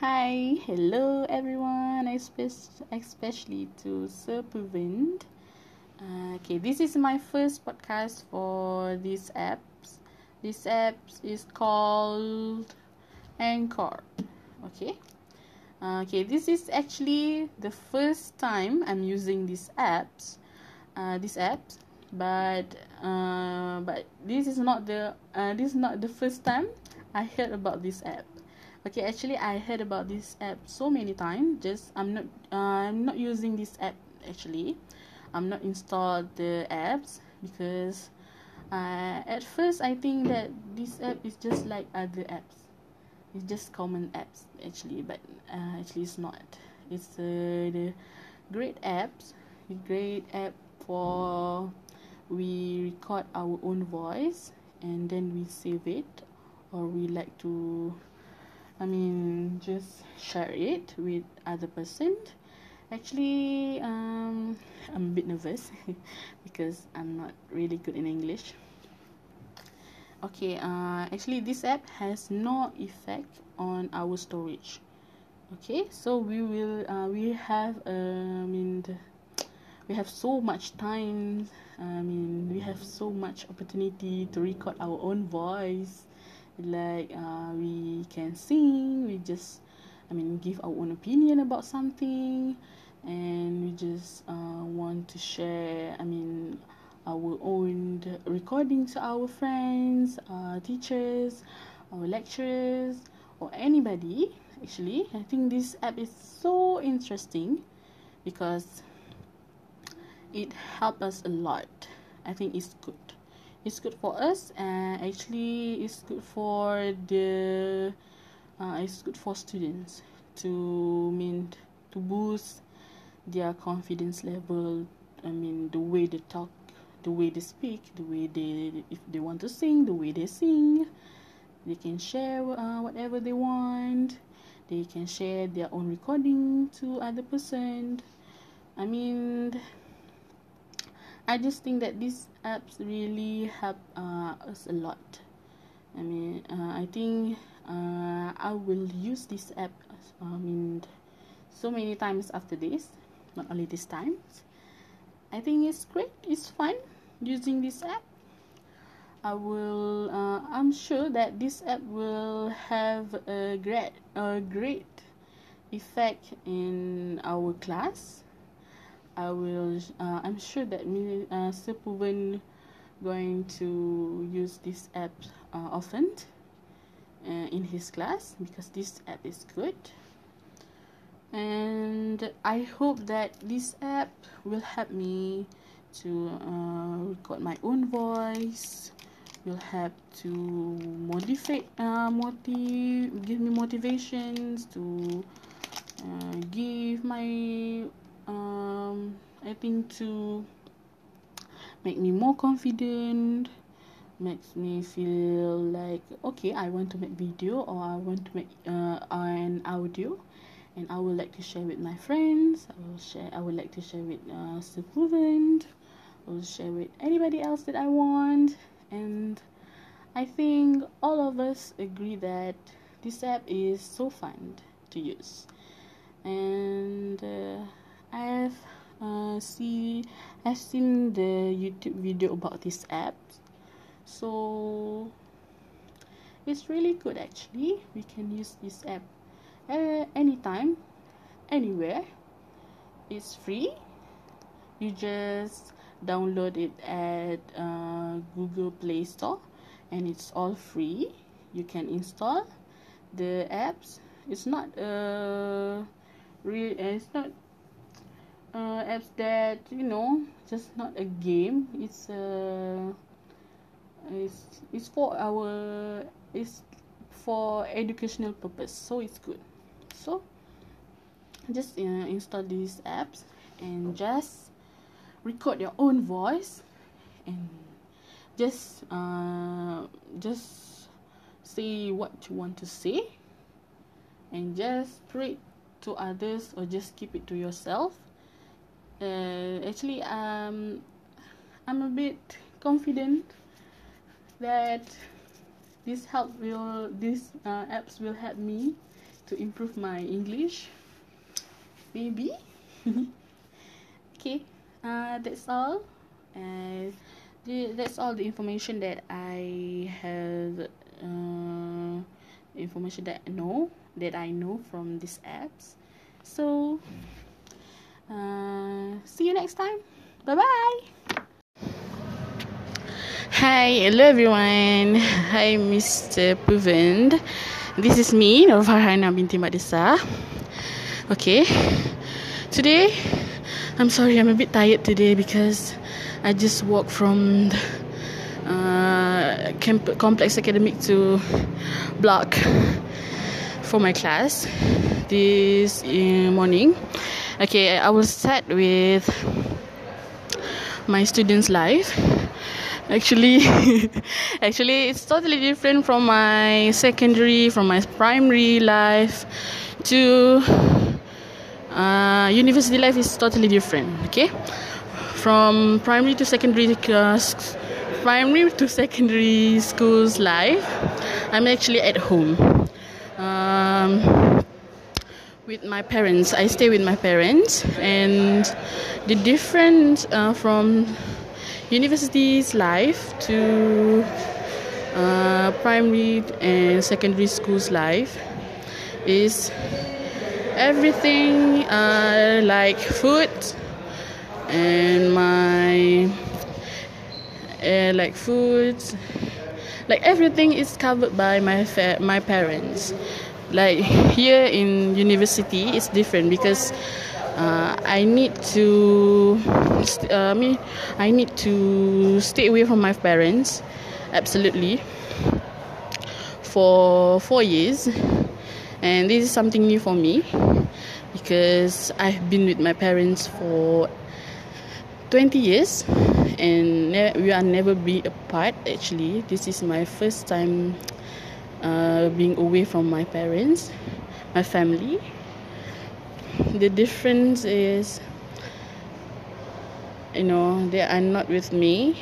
Hi, hello everyone, especially to Sir Puvind. Uh, okay, this is my first podcast for this apps. This app is called Anchor. Okay. Uh, okay, this is actually the first time I'm using this apps. Uh, this apps, but uh, but this is not the uh, this is not the first time I heard about this app okay actually i heard about this app so many times just i'm not uh, i'm not using this app actually. I'm not installed the apps because uh, at first i think that this app is just like other apps. It's just common apps actually but uh, actually it's not. It's uh, the great apps great app for we record our own voice and then we save it or we like to just share it with other person. Actually, um, I'm a bit nervous because I'm not really good in English. Okay, uh, actually, this app has no effect on our storage. Okay, so we will, uh, we have, uh, I mean, the, we have so much time. I mean, we have so much opportunity to record our own voice like uh, we can sing we just i mean give our own opinion about something and we just uh, want to share i mean our own recording to our friends our teachers our lecturers or anybody actually. I think this app is so interesting because it helps us a lot. I think it's good. It's good for us and actually it's good for the uh, it's good for students to mean to boost their confidence level. I mean the way they talk the way they speak the way they if they want to sing the way they sing. They can share uh, whatever they want. They can share their own recording to other person. I mean I just think that these apps really help uh, us a lot. I mean, uh, I think uh, I will use this app. I mean, so many times after this, not only this time. I think it's great. It's fun using this app. I will. Uh, I'm sure that this app will have a great, a great effect in our class I will. Uh, I'm sure that uh, Sepuven going to use this app uh, often uh, in his class because this app is good. And I hope that this app will help me to uh, record my own voice. Will help to motivate, uh, motive, give me motivations to uh, give my um I think to make me more confident makes me feel like okay I want to make video or I want to make uh, an audio. And I would like to share with my friends. I will share I would like to share with uh, Sepulvent I will share with anybody else that I want. And I think all of us agree that this app is so fun to use. And uh, I've uh, see I've seen the YouTube video about this app. So it's really good actually. We can use this app uh, anytime anywhere. It's free. You just download it at uh, Google Play Store and it's all free. You can install the apps. It's not uh real it's not uh, apps that you know just not a game. It's a uh, it's it's for our it's for educational purpose. So it's good. So just uh, install these apps and just record your own voice and just uh, just say what you want to say and just spread to others or just keep it to yourself uh, actually um I'm a bit confident that this help will these uh, apps will help me to improve my English. Maybe. okay, uh, that's all. And that's all the information that I have. Uh, information that I know that I know from these apps. So, uh, see you next time. Bye bye. Hi, hello everyone. Hi, Mr. Puvind. This is me, Farhana binti Madisa. Okay, today I'm sorry I'm a bit tired today because I just walked from the, uh, camp- complex academic to block for my class this uh, morning. Okay, I will start with my students' life. Actually, actually, it's totally different from my secondary, from my primary life to uh, university life is totally different. Okay, from primary to secondary uh, primary to secondary school's life, I'm actually at home. Um, with my parents. I stay with my parents, and the difference uh, from university's life to uh, primary and secondary school's life is everything uh, like food and my uh, like food like everything is covered by my fa- my parents like here in university it's different because uh, I need to st- uh, I need to stay away from my parents absolutely for 4 years. And this is something new for me because I've been with my parents for 20 years and ne- we are never be apart actually. This is my first time uh, being away from my parents, my family. The difference is, you know, they are not with me,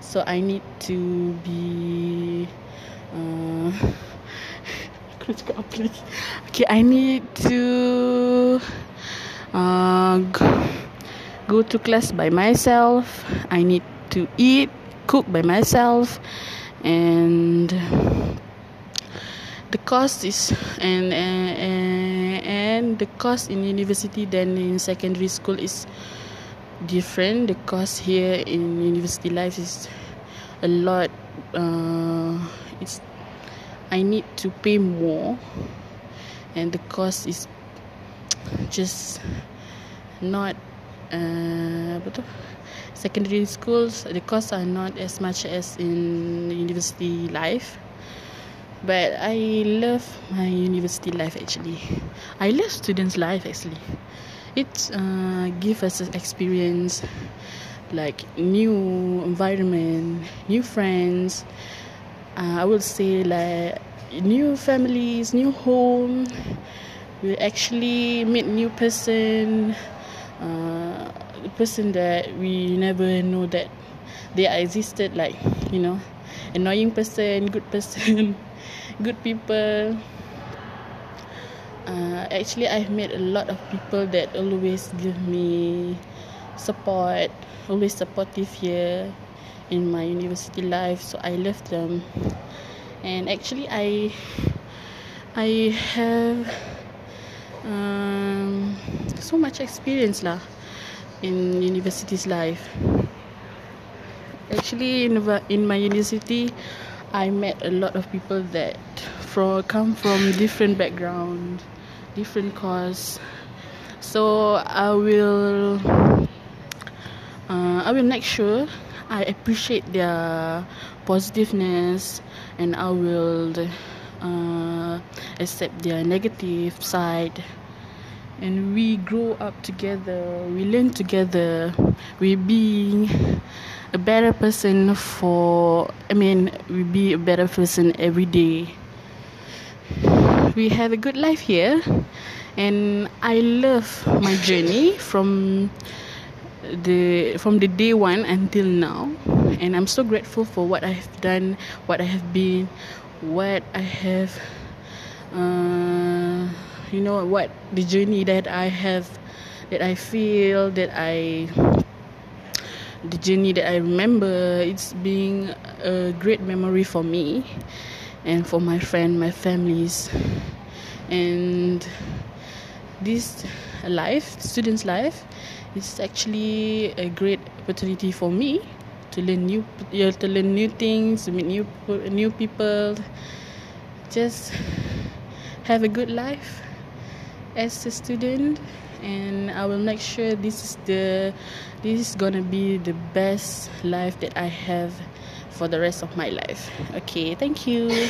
so I need to be. Uh, okay, I need to uh, go, go to class by myself. I need to eat, cook by myself, and the cost is and and, and the cost in university than in secondary school is different. The cost here in university life is a lot uh, it's I need to pay more and the cost is just not uh, secondary schools the costs are not as much as in university life but I love my university life actually. I love students' life actually. It uh, gives us an experience like new environment, new friends. Uh, I would say like new families, new home. We actually meet new person, uh, person that we never know that they existed. Like you know, annoying person, good person. good people. Uh, actually I've met a lot of people that always give me support always supportive here in my university life so I love them. And actually I I have um, so much experience lah in university's life. Actually in, in my university I met a lot of people that from come from different background, different cause. So I will uh, I will make sure I appreciate their positiveness and I will uh, accept their negative side and we grow up together we learn together we being a better person for I mean we be a better person every day. We have a good life here and I love my journey from the from the day one until now and I'm so grateful for what I have done, what I have been, what I have uh, you know what the journey that I have that I feel that I the journey that I remember it's being a great memory for me and for my friend my families. And this life students life is actually a great opportunity for me to learn new to learn new things to meet new new people just have a good life as a student and I will make sure this is the this is gonna be the best life that I have for the rest of my life. Okay, thank you.